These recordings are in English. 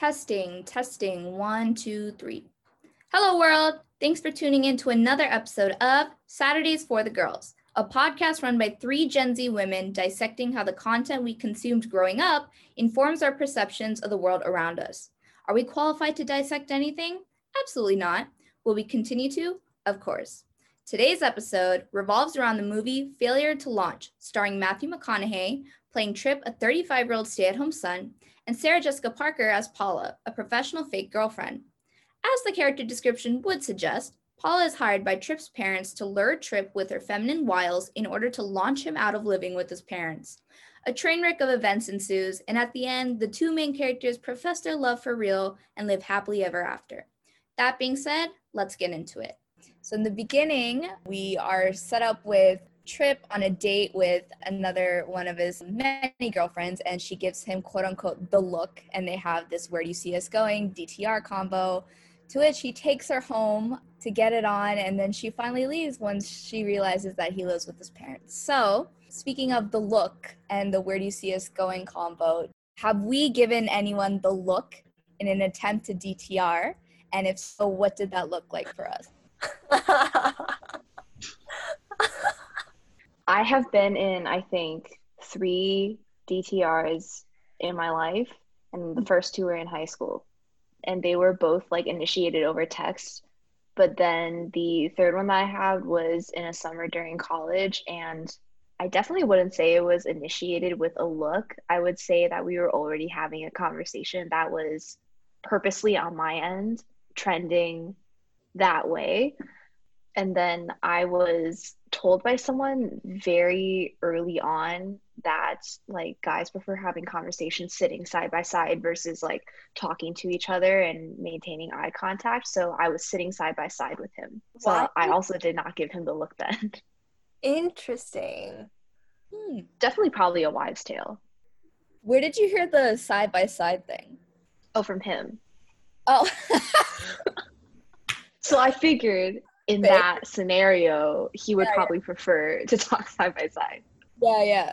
Testing, testing, one, two, three. Hello, world. Thanks for tuning in to another episode of Saturdays for the Girls, a podcast run by three Gen Z women dissecting how the content we consumed growing up informs our perceptions of the world around us. Are we qualified to dissect anything? Absolutely not. Will we continue to? Of course. Today's episode revolves around the movie Failure to Launch, starring Matthew McConaughey playing Trip, a 35 year old stay at home son, and Sarah Jessica Parker as Paula, a professional fake girlfriend. As the character description would suggest, Paula is hired by Trip's parents to lure Trip with her feminine wiles in order to launch him out of living with his parents. A train wreck of events ensues, and at the end, the two main characters profess their love for real and live happily ever after. That being said, let's get into it. So, in the beginning, we are set up with Trip on a date with another one of his many girlfriends, and she gives him quote unquote the look, and they have this where do you see us going DTR combo. To which he takes her home to get it on, and then she finally leaves once she realizes that he lives with his parents. So, speaking of the look and the where do you see us going combo, have we given anyone the look in an attempt to DTR? And if so, what did that look like for us? I have been in, I think, three DTRs in my life, and the mm-hmm. first two were in high school. And they were both like initiated over text. But then the third one that I had was in a summer during college, and I definitely wouldn't say it was initiated with a look. I would say that we were already having a conversation that was purposely on my end, trending that way and then I was told by someone very early on that like guys prefer having conversations sitting side by side versus like talking to each other and maintaining eye contact. So I was sitting side by side with him. So? I also did not give him the look then. Interesting. Hmm. Definitely probably a wives' tale. Where did you hear the side by side thing? Oh, from him. Oh. so I figured in that scenario, he would yeah, probably yeah. prefer to talk side by side. Yeah, yeah.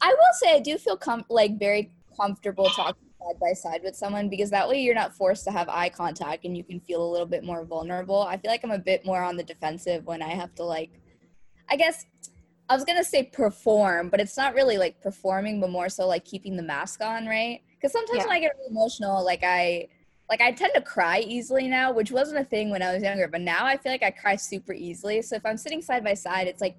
I will say I do feel com- like very comfortable talking side by side with someone because that way you're not forced to have eye contact and you can feel a little bit more vulnerable. I feel like I'm a bit more on the defensive when I have to like I guess I was gonna say perform, but it's not really like performing, but more so like keeping the mask on, right? Because sometimes yeah. when I get really emotional, like I like I tend to cry easily now, which wasn't a thing when I was younger, but now I feel like I cry super easily. So if I'm sitting side by side, it's like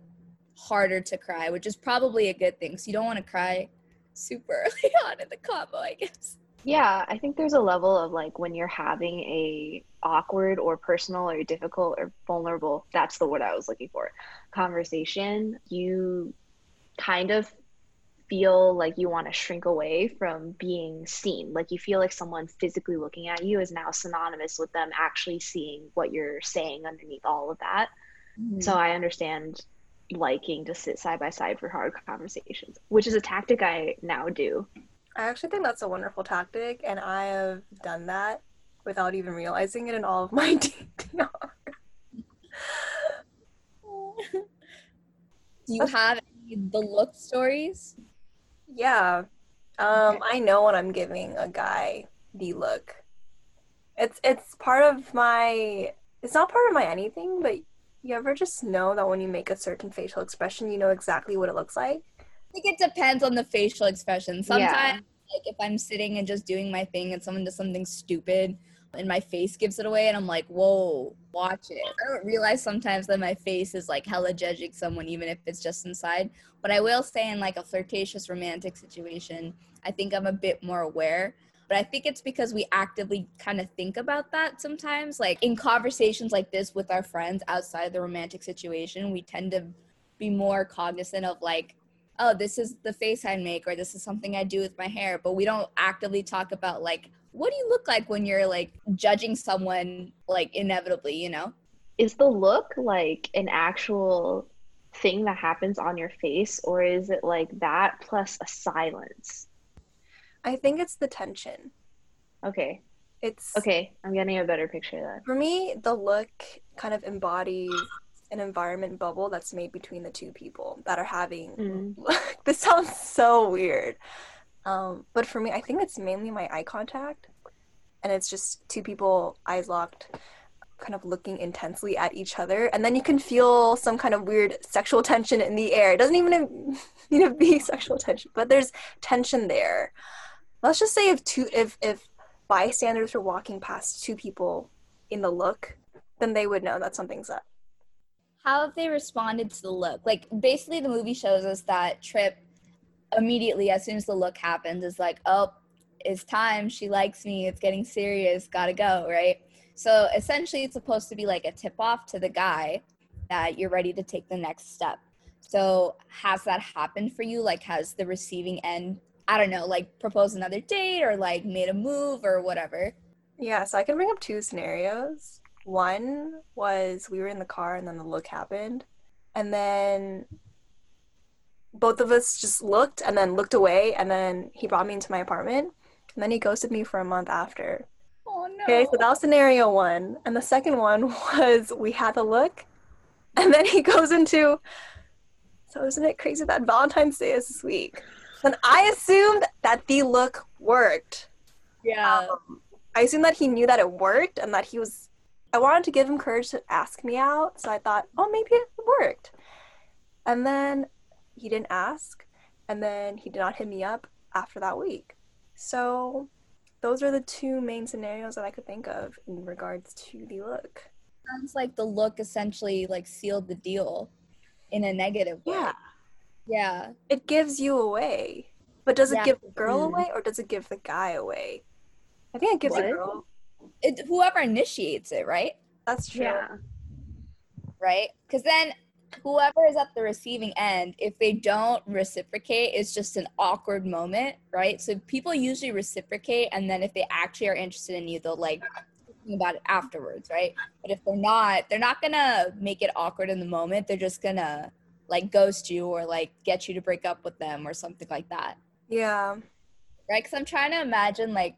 harder to cry, which is probably a good thing. So you don't want to cry super early on in the combo, I guess. Yeah, I think there's a level of like when you're having a awkward or personal or difficult or vulnerable, that's the word I was looking for, conversation, you kind of feel like you want to shrink away from being seen. Like you feel like someone physically looking at you is now synonymous with them actually seeing what you're saying underneath all of that. Mm-hmm. So I understand liking to sit side by side for hard conversations, which is a tactic I now do. I actually think that's a wonderful tactic, and I have done that without even realizing it in all of my DTR. Do you have any the look stories? Yeah. Um, okay. I know when I'm giving a guy the look. It's it's part of my it's not part of my anything, but you ever just know that when you make a certain facial expression, you know exactly what it looks like? I think it depends on the facial expression. Sometimes yeah. like if I'm sitting and just doing my thing and someone does something stupid, and my face gives it away and i'm like whoa watch it. I don't realize sometimes that my face is like hella judging someone even if it's just inside. But i will say in like a flirtatious romantic situation i think i'm a bit more aware. But i think it's because we actively kind of think about that sometimes. Like in conversations like this with our friends outside the romantic situation we tend to be more cognizant of like oh this is the face i make or this is something i do with my hair. But we don't actively talk about like what do you look like when you're like judging someone like inevitably, you know? Is the look like an actual thing that happens on your face or is it like that plus a silence? I think it's the tension. Okay. It's Okay, I'm getting a better picture of that. For me, the look kind of embodies an environment bubble that's made between the two people that are having mm. this sounds so weird um, but for me, I think it's mainly my eye contact. and it's just two people eyes locked kind of looking intensely at each other and then you can feel some kind of weird sexual tension in the air it doesn't even need to be sexual tension but there's tension there let's just say if two if if bystanders were walking past two people in the look then they would know that something's up How have they responded to the look? Like basically the movie shows us that Trip immediately as soon as the look happens is like, "Oh, it's time. She likes me. It's getting serious. Got to go," right? So essentially it's supposed to be like a tip off to the guy that you're ready to take the next step. So has that happened for you? Like has the receiving end I don't know, like proposed another date or like made a move or whatever. Yeah, so I can bring up two scenarios. One was we were in the car and then the look happened. And then both of us just looked and then looked away. And then he brought me into my apartment. And then he ghosted me for a month after. Oh no. Okay, so that was scenario one. And the second one was we had the look. And then he goes into, so isn't it crazy that Valentine's Day is this week? And I assumed that the look worked. yeah. Um, I assumed that he knew that it worked and that he was. I wanted to give him courage to ask me out, so I thought, oh, maybe it worked. And then he didn't ask, and then he did not hit me up after that week. So those are the two main scenarios that I could think of in regards to the look. sounds like the look essentially like sealed the deal in a negative way. Yeah, Yeah. it gives you away. But does it Yeah. give the girl Mm. away or does it give the guy away? I think it gives the girl. It, whoever initiates it, right? That's true. Yeah. Right? Because then whoever is at the receiving end, if they don't reciprocate, it's just an awkward moment, right? So people usually reciprocate, and then if they actually are interested in you, they'll like think about it afterwards, right? But if they're not, they're not gonna make it awkward in the moment. They're just gonna like ghost you or like get you to break up with them or something like that. Yeah. right? Because I'm trying to imagine like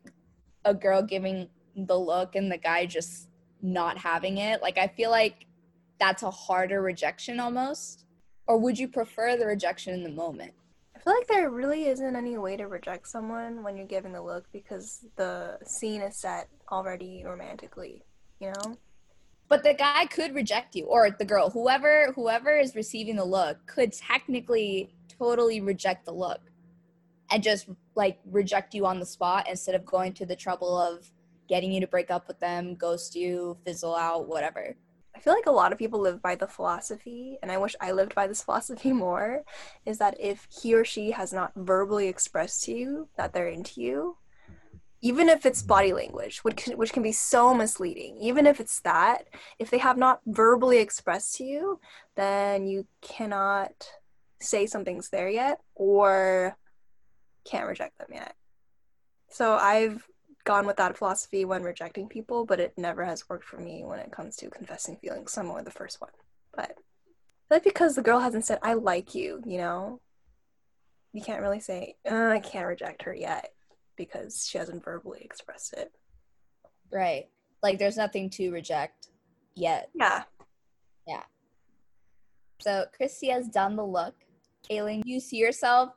a girl giving the look and the guy just not having it. Like I feel like that's a harder rejection almost. Or would you prefer the rejection in the moment? I feel like there really isn't any way to reject someone when you're giving the look because the scene is set already romantically, you know? But the guy could reject you, or the girl, whoever whoever is receiving the look, could technically totally reject the look, and just like reject you on the spot instead of going to the trouble of getting you to break up with them, ghost you, fizzle out, whatever. I feel like a lot of people live by the philosophy, and I wish I lived by this philosophy more, is that if he or she has not verbally expressed to you that they're into you, even if it's body mm-hmm. language, which can, which can be so misleading, even if it's that, if they have not verbally expressed to you, then you cannot say something's there yet or can't reject them yet. So I've gone with that philosophy when rejecting people, but it never has worked for me when it comes to confessing feelings. So I'm with the first one. But that's because the girl hasn't said, I like you, you know? You can't really say, uh, I can't reject her yet because she hasn't verbally expressed it. Right. Like there's nothing to reject yet. Yeah. Yeah. So Christy has done the look. Do you see yourself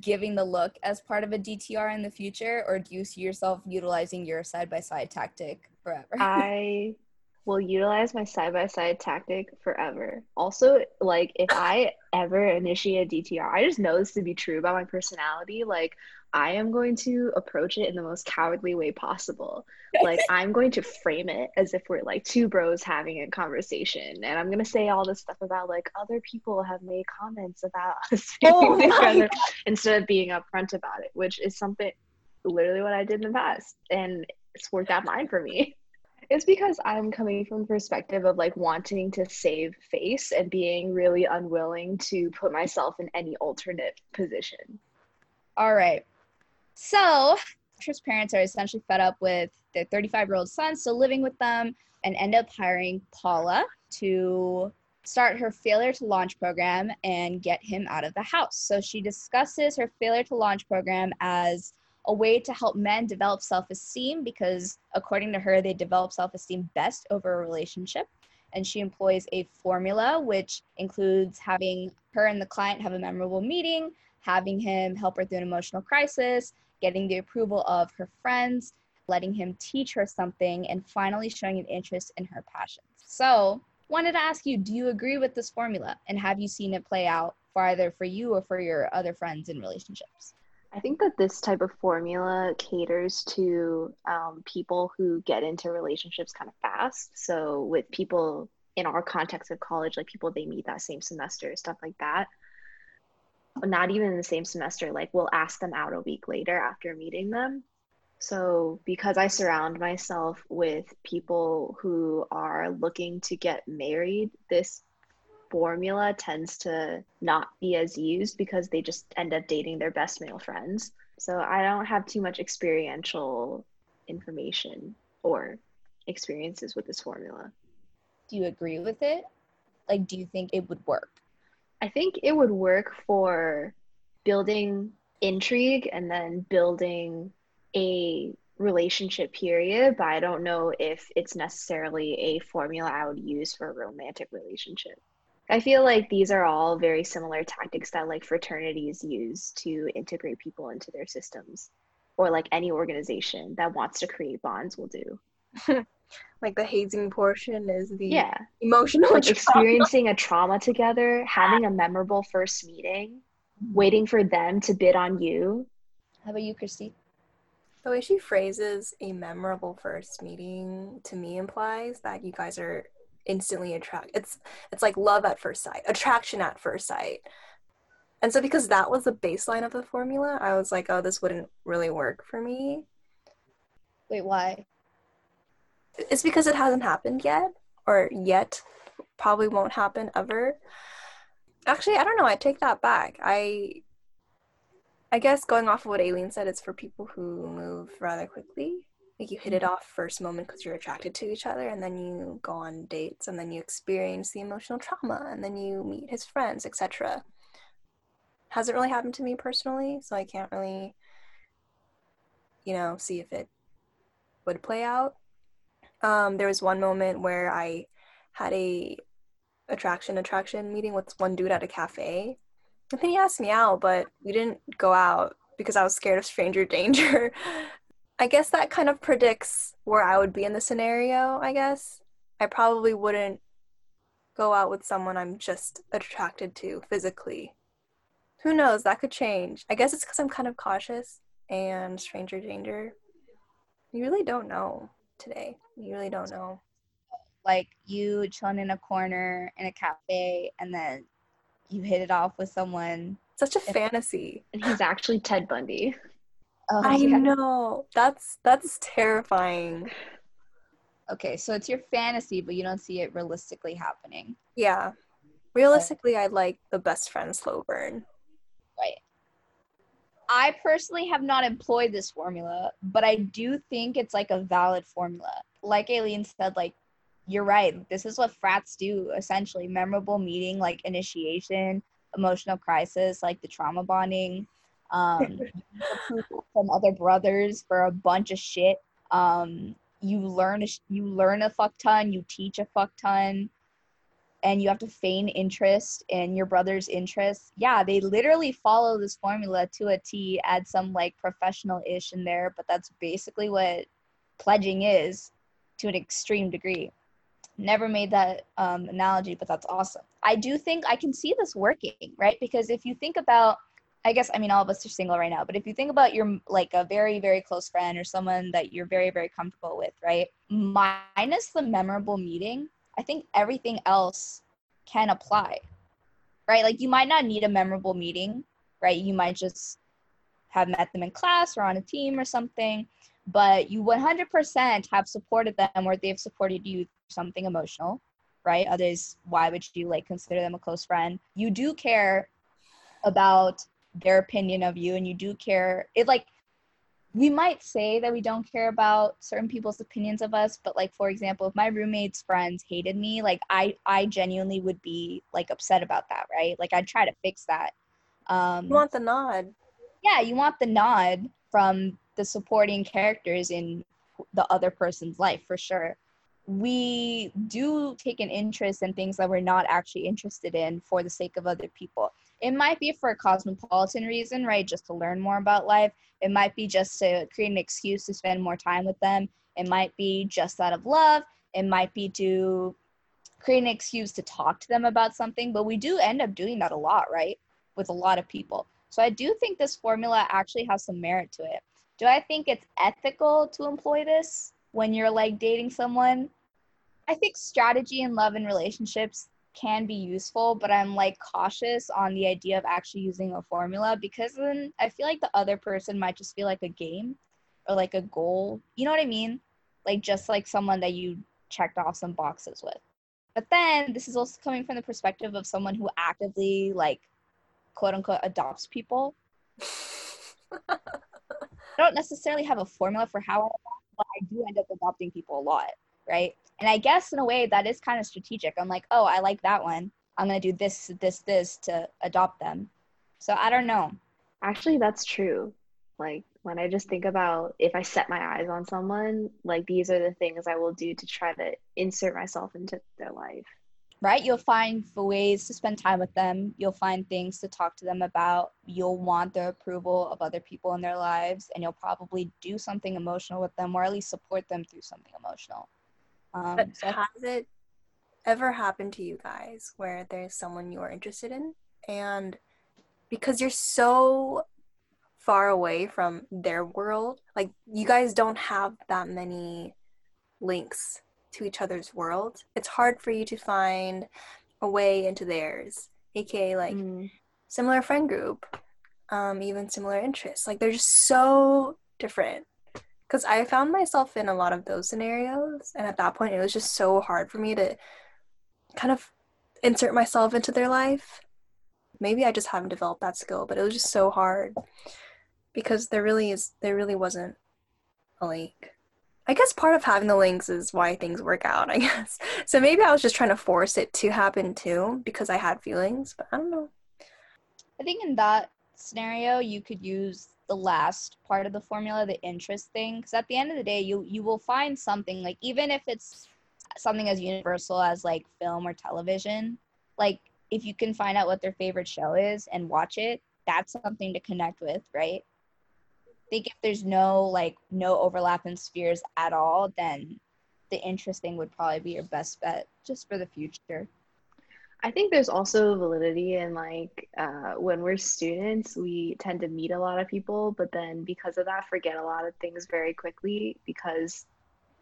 giving the look as part of a DTR in the future, or do you see yourself utilizing your side by side tactic forever? I will utilize my side by side tactic forever. Also, like if I ever initiate a DTR, I just know this to be true about my personality. Like I am going to approach it in the most cowardly way possible. Like I'm going to frame it as if we're like two bros having a conversation, and I'm gonna say all this stuff about like other people have made comments about us Oh together instead of being upfront about it, which is something literally what I did in the past, and it's worked out fine for me. It's because I'm coming from perspective of like wanting to save face and being really unwilling to put myself in any alternate position. All right. So, Trip's parents are essentially fed up with their 35 year old son still living with them and end up hiring Paula to start her failure to launch program and get him out of the house. So, she discusses her failure to launch program as a way to help men develop self esteem because, according to her, they develop self esteem best over a relationship. And she employs a formula which includes having her and the client have a memorable meeting, having him help her through an emotional crisis, getting the approval of her friends, letting him teach her something, and finally showing an interest in her passions. So, wanted to ask you do you agree with this formula and have you seen it play out for either for you or for your other friends in relationships? I think that this type of formula caters to um, people who get into relationships kind of fast. So, with people in our context of college, like people they meet that same semester, stuff like that. Not even in the same semester, like we'll ask them out a week later after meeting them. So, because I surround myself with people who are looking to get married, this formula tends to not be as used because they just end up dating their best male friends. So I don't have too much experiential information or experiences with this formula. Do you agree with it? Like, do you think it would work? I think it would work for building intrigue and then building a relationship period, but I don't know if it's necessarily a formula I would use for a romantic relationship. I feel like these are all very similar tactics that like fraternities use to integrate people into their systems or like any organization that wants to create bonds will do. like the hazing portion is the yeah. emotional like experiencing a trauma together, having a memorable first meeting, waiting for them to bid on you. How about you, Christy? The way she phrases a memorable first meeting to me implies that you guys are instantly attract it's it's like love at first sight attraction at first sight. And so because that was the baseline of the formula i was like oh this wouldn't really work for me. Wait why it's because it hasn't happened yet or yet probably won't happen ever. Actually i don't know i take that back. I i guess going off of what aileen said it's for people who move rather quickly. Like you hit it mm-hmm. off first moment because you're attracted to each other and then you go on dates and then you experience the emotional trauma and then you meet his friends etc hasn't really happened to me personally so i can't really you know see if it would play out um, there was one moment where i had a attraction attraction meeting with one dude at a cafe and then he asked me out but we didn't go out because i was scared of stranger danger I guess that kind of predicts where I would be in the scenario, I guess. I probably wouldn't go out with someone I'm just attracted to physically. Who knows? That could change. I guess it's because I'm kind of cautious and stranger danger. You really don't know today. You really don't know. Like you chilling in a corner in a cafe and then you hit it off with someone. Such a fantasy. And he's actually Ted Bundy. Oh, I yeah. know. That's that's terrifying. Okay, so it's your fantasy, but you don't see it realistically happening. Yeah. Realistically, I like the best friend slow burn. Right. I personally have not employed this formula, but I do think it's like a valid formula. Like Aileen said, like you're right. This is what frats do essentially. Memorable meeting, like initiation, emotional crisis, like the trauma bonding, um, from other brothers for a bunch of shit. Um, you learn a, you learn a fuck ton, you teach a fuck ton, and you have to feign interest in your brother's interests. Yeah, they literally follow this formula to a T. Add some like professional ish in there, but that's basically what pledging is to an extreme degree. Never made that um, analogy, but that's awesome. I do think I can see this working, right? Because if you think about I guess I mean all of us are single right now, but if you think about your like a very very close friend or someone that you're very very comfortable with, right? Minus the memorable meeting, I think everything else can apply. Right? Like you might not need a memorable meeting, right? You might just have met them in class or on a team or something, but you 100% have supported them or they've supported you something emotional, right? Others, why would you like consider them a close friend? You do care about their opinion of you and you do care it like we might say that we don't care about certain people's opinions of us but like for example if my roommate's friends hated me like i i genuinely would be like upset about that right? Like i'd try to fix that. Um you want the nod. Yeah you want the nod from the supporting characters in the other person's life for sure. We do take an interest in things that we're not actually interested in for the sake of other people it might be for a cosmopolitan reason, right? Just to learn more about life. It might be just to create an excuse to spend more time with them. It might be just out of love. It might be to create an excuse to talk to them about something. But we do end up doing that a lot, right? With a lot of people. So I do think this formula actually has some merit to it. Do I think it's ethical to employ this when you're like dating someone? I think strategy in love and relationships can be useful, but I'm like cautious on the idea of actually using a formula because then I feel like the other person might just feel like a game or like a goal. You know what I mean? Like just like someone that you checked off some boxes with. But then this is also coming from the perspective of someone who actively like quote unquote adopts people. I don't necessarily have a formula for how I but I do end up adopting people a lot, right? And I guess in a way that is kind of strategic. I'm like, oh, I like that one. I'm gonna do this, this, this to adopt them. So I don't know. Actually, that's true. Like when I just think about if I set my eyes on someone, like these are the things I will do to try to insert myself into their life. Right? You'll find ways to spend time with them. You'll find things to talk to them about. You'll want the approval of other people in their lives, and you'll probably do something emotional with them or at least support them through something emotional. Um, but so has it ever happened to you guys where there's someone you are interested in and because you're so far away from their world, like you guys don't have that many links to each other's world, it's hard for you to find a way into theirs, aka like mm. similar friend group, um, even similar interests. Like they're just so different because I found myself in a lot of those scenarios, and at that point, it was just so hard for me to kind of insert myself into their life. Maybe I just haven't developed that skill, but it was just so hard because there really is there really wasn't a link. I guess part of having the links is why things work out, I guess. So maybe I was just trying to force it to happen too because I had feelings, but I don't know. I think in that scenario, you could use the last part of the formula, the interest thing. Because at the end of the day, you you will find something like even if it's something as universal as like film or television, like if you can find out what their favorite show is and watch it, that's something to connect with, right? I think if there's no like no overlap in spheres at all, then the interesting would probably be your best bet just for the future. I think there's also validity in like uh, when we're students, we tend to meet a lot of people, but then because of that, forget a lot of things very quickly because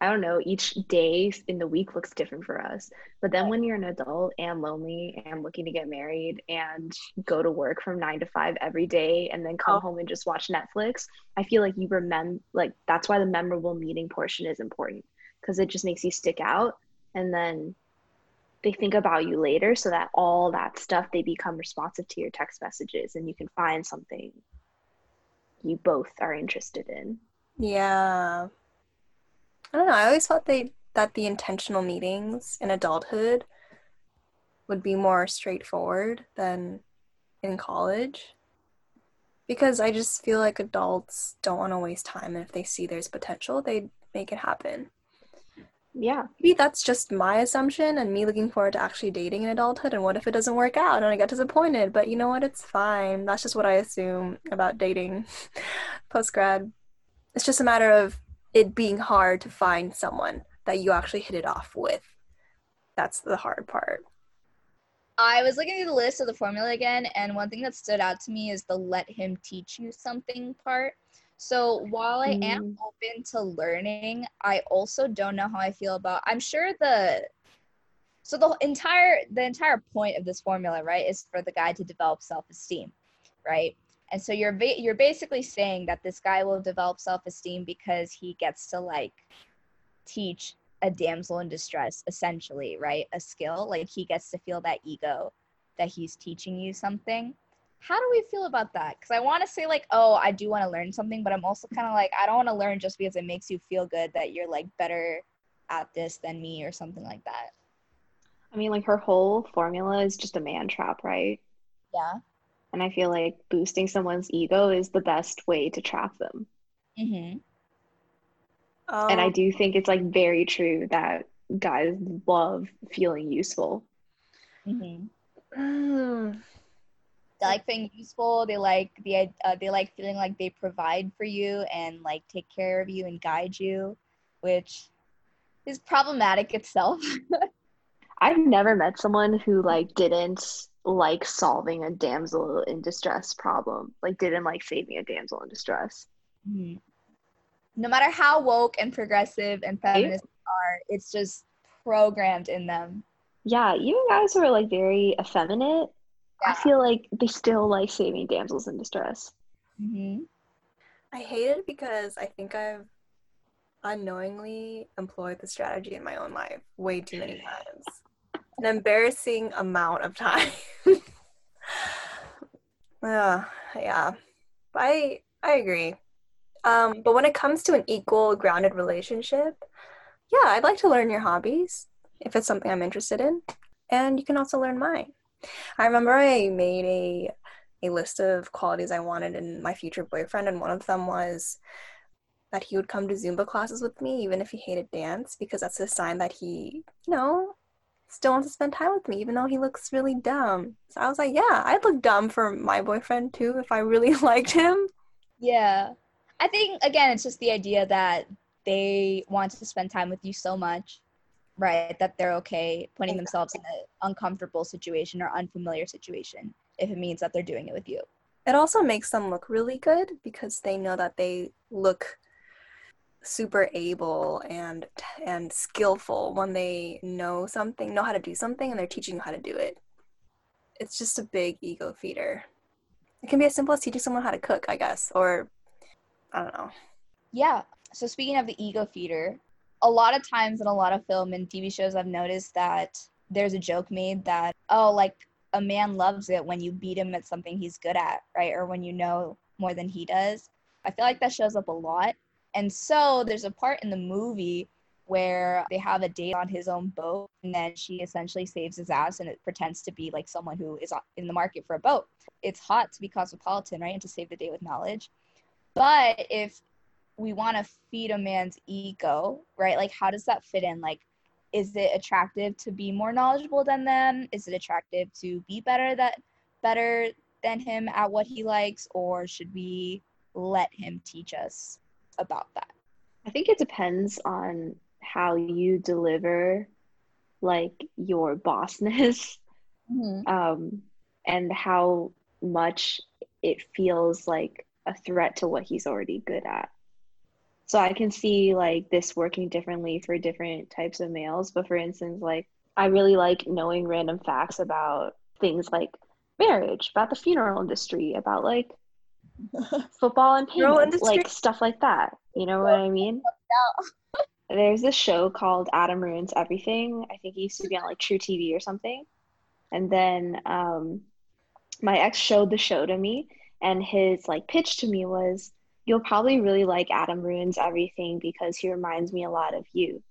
I don't know, each day in the week looks different for us. But then when you're an adult and lonely and looking to get married and go to work from nine to five every day and then come oh. home and just watch Netflix, I feel like you remember, like, that's why the memorable meeting portion is important because it just makes you stick out. And then they think about you later so that all that stuff they become responsive to your text messages and you can find something you both are interested in. Yeah. I don't know i always thought they that the intentional meetings in adulthood would be more straightforward than in college. Because i just feel like adults don't want to waste time and if they see there's potential they make it happen yeah. Maybe that's just my assumption and me looking forward to actually dating in adulthood and what if it doesn't work out and i get disappointed but you know what? It's fine. That's just what i assume about dating post grad it's just a matter of it being hard to find someone that you actually hit it off with. That's the hard part. I was looking through the list of the formula again, and one thing that stood out to me is the let him teach you something part. So while I am mm. open to learning, I also don't know how I feel about I'm sure the so the entire the entire point of this formula, right, is for the guy to develop self-esteem, right? And so you're ba- you're basically saying that this guy will develop self-esteem because he gets to like teach a damsel in distress essentially, right? A skill, like he gets to feel that ego that he's teaching you something how do we feel about that? Because I want to say like, oh, I do want to learn something, but I'm also kind of like, I don't want to learn just because it makes you feel good that you're like better at this than me or something like that. I mean, like her whole formula is just a man trap, right? Yeah. And I feel like boosting someone's ego is the best way to trap them. Mm-hmm. Oh. And I do think it's like very true that guys love feeling useful. Mm-hmm. Mm. They like being useful. They like the uh, they like feeling like they provide for you and like take care of you and guide you, which is problematic itself. I've never met someone who like didn't like solving a damsel in distress problem. Like didn't like saving a damsel in distress. Mm-hmm. No matter how woke and progressive and feminist are, it's just programmed in them. Yeah, even guys who are like very effeminate, yeah. I feel like they still like saving damsels in distress. Mm-hmm. I hate it because I think I've unknowingly employed the strategy in my own life way too many times. An embarrassing amount of time. uh, yeah. I I agree. Um, but when it comes to an equal, grounded relationship, yeah, I'd like to learn your hobbies if it's something I'm interested in, and you can also learn mine. I remember I made a a list of qualities I wanted in my future boyfriend, and one of them was that he would come to Zumba classes with me, even if he hated dance, because that's a sign that he, you know, still wants to spend time with me, even though he looks really dumb. So I was like, yeah, I'd look dumb for my boyfriend too if I really liked him. Yeah. I think, again, it's just the idea that they want to spend time with you so much, right? That they're okay putting themselves in an uncomfortable situation or unfamiliar situation if it means that they're doing it with you. It also makes them look really good because they know that they look super able and and skillful when they know something, know how to do something and they're teaching you how to do it. It's just a big ego feeder. It can be as simple as teaching someone how to cook, I guess, or I don't know. Yeah. So speaking of the ego feeder, a lot of times in a lot of film and TV shows I've noticed that there's a joke made that oh like a man loves it when you beat him at something he's good at, right? Or when you know more than he does. I feel like that shows up a lot and so there's a part in the movie where they have a date on his own boat and then she essentially saves his ass and it pretends to be like someone who is in the market for a boat. It's hot to be cosmopolitan, right? And to save the day with knowledge. But if we want to feed a man's ego, right? Like how does that fit in? Like is it attractive to be more knowledgeable than them? Is it attractive to be better that better than him at what he likes or should we let him teach us about that? I think it depends on how you deliver like your bossness mm-hmm. um, and how much it feels like a threat to what he's already good at. So I can see like this working differently for different types of males. But for instance, like I really like knowing random facts about things like marriage, about the funeral industry, about like football and payments, like stuff like that. You know what I mean? There's this show called Adam Ruins Everything. I think he used to be on like truTV or something. And then um, my ex showed the show to me, and his like pitch to me was, "You'll probably really like Adam Ruins Everything because he reminds me a lot of you,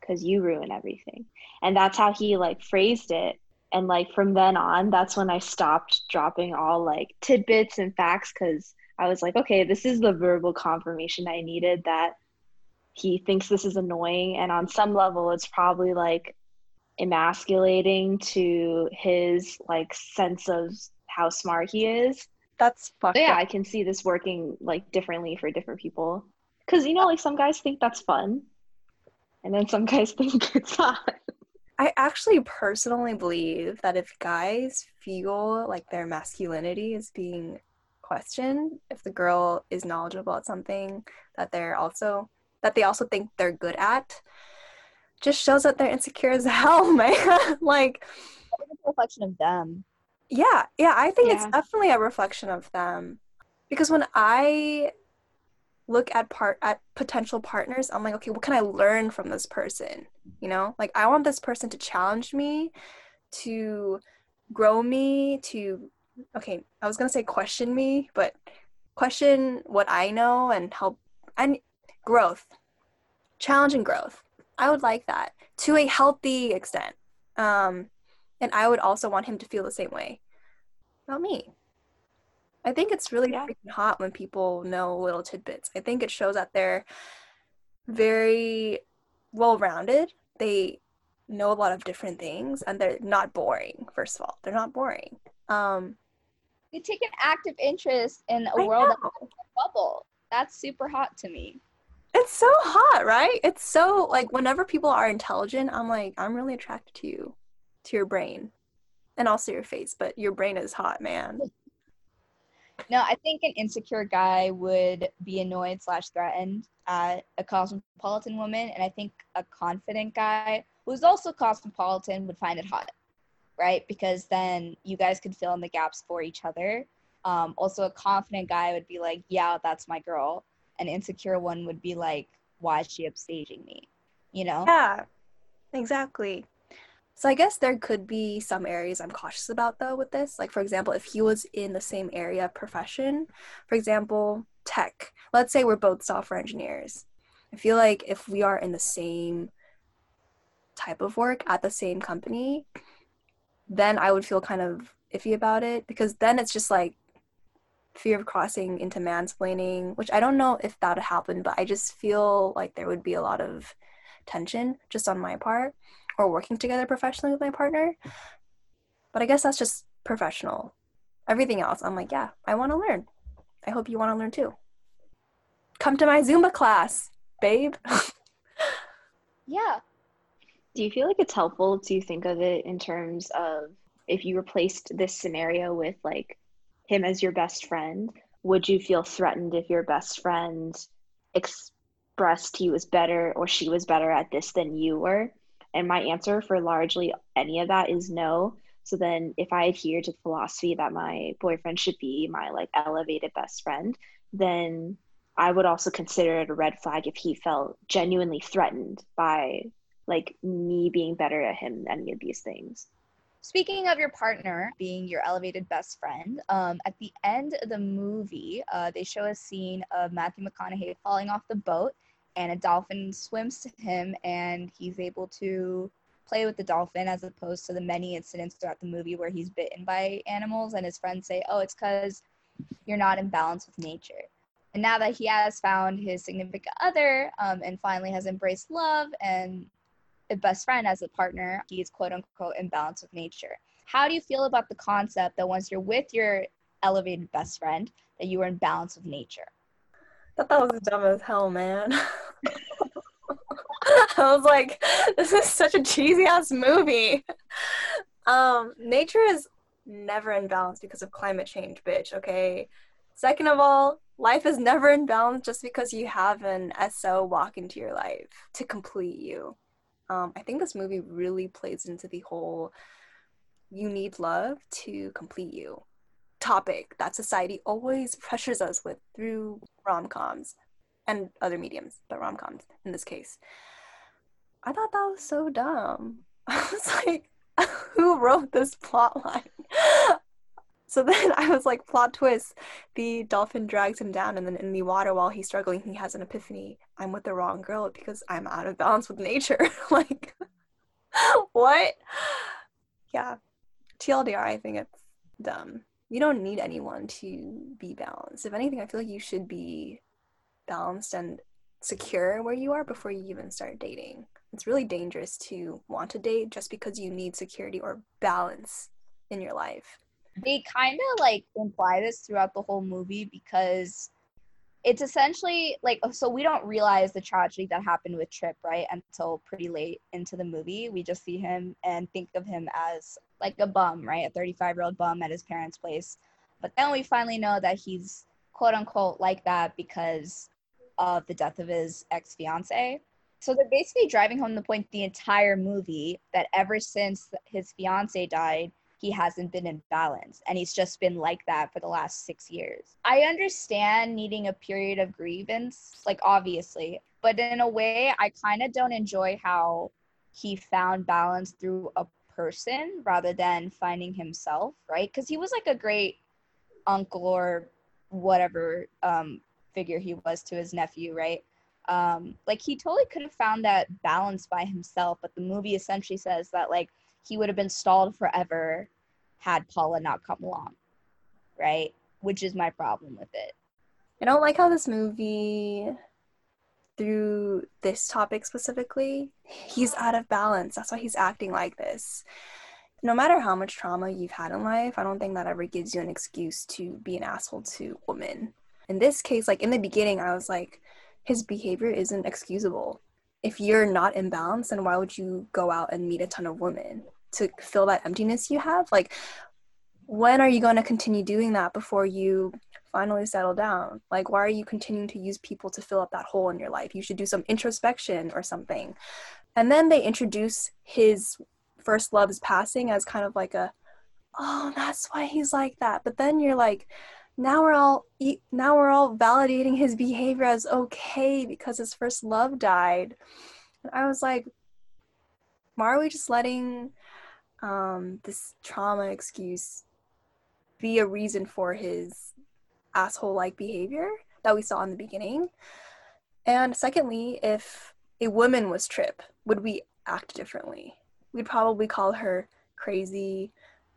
because you ruin everything." And that's how he like phrased it. And like from then on that's when i stopped dropping all like tidbits and facts because i was like okay this is the verbal confirmation i needed that he thinks this is annoying. And on some level it's probably like emasculating to his like sense of how smart he is that's fucked yeah up. i can see this working like differently for different people because you know like some guys think that's fun and then some guys think it's not I actually personally believe that if guys feel like their masculinity is being questioned, if the girl is knowledgeable about something that they're also that they also think they're good at, just shows that they're insecure as hell, man. like it's a reflection of them. Yeah, yeah, I think yeah. it's definitely a reflection of them. Because when I look at part at potential partners i'm like okay what can i learn from this person you know like i want this person to challenge me to grow me to okay i was going to say question me but question what i know and help and growth challenge and growth i would like that to a healthy extent um and i would also want him to feel the same way about me I think it's really yeah. freaking hot when people know little tidbits. I think it shows that they're very well rounded. They know a lot of different things and they're not boring, first of all. They're not boring. Um, You take an active interest in a I world that's a bubble. That's super hot to me. It's so hot, right? It's so like whenever people are intelligent, I'm like, I'm really attracted to you, to your brain, and also your face. But your brain is hot, man. No, I think an insecure guy would be annoyed slash threatened at a cosmopolitan woman, and I think a confident guy who's also cosmopolitan would find it hot, right? Because then you guys could fill in the gaps for each other. Um, also, a confident guy would be like, "Yeah, that's my girl." An insecure one would be like, "Why is she upstaging me?" You know? Yeah, exactly. So I guess there could be some areas I'm cautious about though with this. Like for example, if he was in the same area of profession, for example, tech. Let's say we're both software engineers. I feel like if we are in the same type of work at the same company, then I would feel kind of iffy about it because then it's just like fear of crossing into mansplaining, which I don't know if that would happen, but I just feel like there would be a lot of tension just on my part or working together professionally with my partner. But I guess that's just professional. Everything else, I'm like, yeah, I want to learn. I hope you want to learn too. Come to my Zumba class, babe. Yeah. Do you feel like it's helpful to think of it in terms of if you replaced this scenario with like him as your best friend, would you feel threatened if your best friend expressed he was better or she was better at this than you were? And my answer for largely any of that is no. So then if I adhere to the philosophy that my boyfriend should be my like elevated best friend, then I would also consider it a red flag if he felt genuinely threatened by like me being better at him than any of these things. Speaking of your partner being your elevated best friend, um, at the end of the movie, uh, they show a scene of Matthew McConaughey falling off the boat, and a dolphin swims to him, and he's able to play with the dolphin as opposed to the many incidents throughout the movie where he's bitten by animals, and his friends say, "Oh, it's because you're not in balance with nature." And now that he has found his significant other um, and finally has embraced love and a best friend as a partner, he's quote unquote in balance with nature. How do you feel about the concept that once you're with your elevated best friend, that you are in balance with nature? thought that was dumb as hell, man. I was like, this is such a cheesy ass movie. Um, nature is never in balance because of climate change, bitch, okay? Second of all, life is never in balance just because you have an SO walk into your life to complete you. Um, I think this movie really plays into the whole you need love to complete you topic that society always pressures us with through rom-coms and other mediums, but rom-coms in this case. I thought that was so dumb. I was like, who wrote this plot line? So then I was like, plot twist. The dolphin drags him down, and then in the water while he's struggling, he has an epiphany. I'm with the wrong girl because I'm out of balance with nature. like, what? Yeah. TLDR, I think it's dumb. You don't need anyone to be balanced. If anything, I feel like you should be balanced and secure where you are before you even start dating. It's really dangerous to want to date just because you need security or balance in your life. They kind of like imply this throughout the whole movie because it's essentially like oh, so we don't realize the tragedy that happened with Trip right until pretty late into the movie. We just see him and think of him as like a bum, right? A 35 year old bum at his parents' place. But then we finally know that he's quote unquote like that because of the death of his ex fiance. So they're basically driving home the point the entire movie that ever since his fiance died, he hasn't been in balance and he's just been like that for the last six years. I understand needing a period of grievance, like obviously, but in a way, I kind of don't enjoy how he found balance through a person rather than finding himself, right? Because he was like a great uncle or whatever um, figure he was to his nephew, right? Um, like he totally could have found that balance by himself, but the movie essentially says that like he would have been stalled forever had Paula not come along, right? Which is my problem with it. I don't like how this movie, through this topic specifically, he's out of balance. That's why he's acting like this. no matter how much trauma you've had in life, I don't think that ever gives you an excuse to be an asshole to women. In this case, like in the beginning, I was like, his behavior isn't excusable. If you're not in balance, then why would you go out and meet a ton of women to fill that emptiness you have? Like, when are you going to continue doing that before you finally settle down? Like, why are you continuing to use people to fill up that hole in your life? You should do some introspection or something. And then they introduce his first love's passing as kind of like a, oh, that's why he's like that. But then you're like, now we're all now we're all validating his behavior as okay because his first love died. And I was like, why are we just letting um, this trauma excuse be a reason for his asshole like behavior that we saw in the beginning? And secondly, if a woman was Trip, would we act differently? We'd probably call her crazy,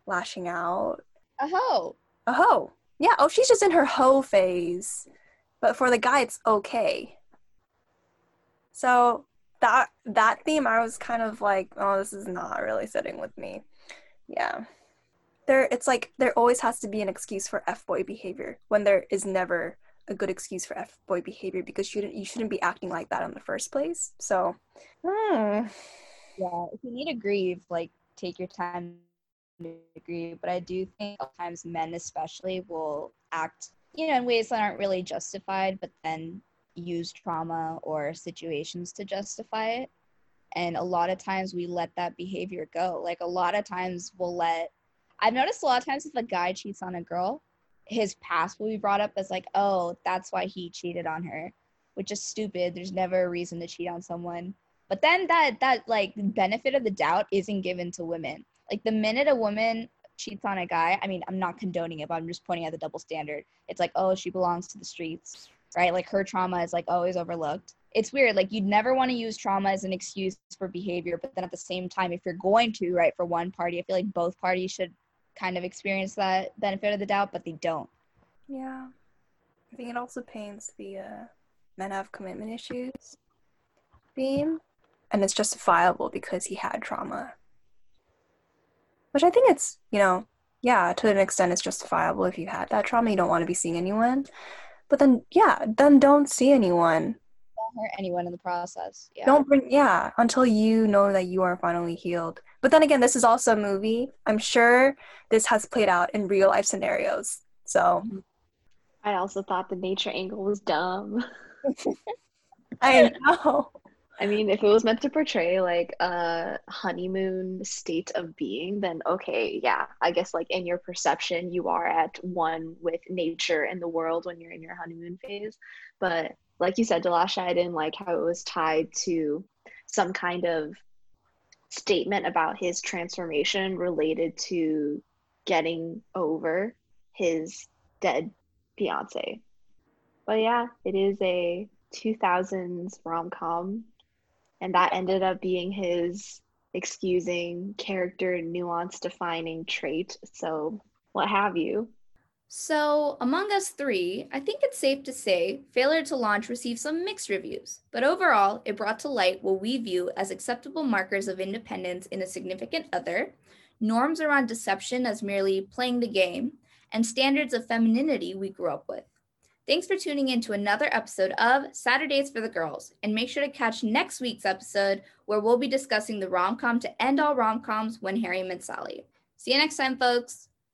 lashing out. A hoe. A hoe. Yeah, oh, she's just in her hoe phase. But for the guy, it's okay. So that that theme, I was kind of like, oh, this is not really sitting with me. Yeah, there. It's like there always has to be an excuse for f boy behavior when there is never a good excuse for f boy behavior because you shouldn't you shouldn't be acting like that in the first place. So, hmm. yeah, if you need to grieve, like take your time agree, but I do think sometimes men, especially, will act, you know, in ways that aren't really justified, but then use trauma or situations to justify it. And a lot of times we let that behavior go. Like a lot of times we'll let, I've noticed a lot of times if a guy cheats on a girl, his past will be brought up as like, oh, that's why he cheated on her, which is stupid. There's never a reason to cheat on someone. But then that that like benefit of the doubt isn't given to women. Like the minute a woman cheats on a guy, I mean, I'm not condoning it, but I'm just pointing out the double standard. It's like, oh, she belongs to the streets, right? Like her trauma is like always overlooked. It's weird. Like you'd never want to use trauma as an excuse for behavior, but then at the same time, if you're going to, right, for one party, I feel like both parties should kind of experience that benefit of the doubt, but they don't. Yeah. I think it also paints the uh, men have commitment issues theme, and it's justifiable because he had trauma which I think it's, you know, yeah, to an extent it's justifiable if you had that trauma, you don't want to be seeing anyone. But then, yeah, then don't see anyone. Don't hurt anyone in the process. Yeah. Don't bring, yeah, until you know that you are finally healed. But then again, this is also a movie. I'm sure this has played out in real life scenarios. So. I also thought the nature angle was dumb. I know. I mean, if it was meant to portray like a honeymoon state of being, then okay, yeah, I guess like in your perception, you are at one with nature and the world when you're in your honeymoon phase. But like you said, Delasha, I didn't like how it was tied to some kind of statement about his transformation related to getting over his dead fiance. But yeah, it is a 2000s rom com and that ended up being his excusing character nuance defining trait. So what have you? So among us three i think it's safe to say failure to launch received some mixed reviews but overall it brought to light what we view as acceptable markers of independence in a significant other norms around deception as merely playing the game and standards of femininity we grew up with Thanks for tuning in to another episode of Saturdays for the Girls. And make sure to catch next week's episode where we'll be discussing the rom com to end all rom coms when Harry met Sally. See you next time, folks.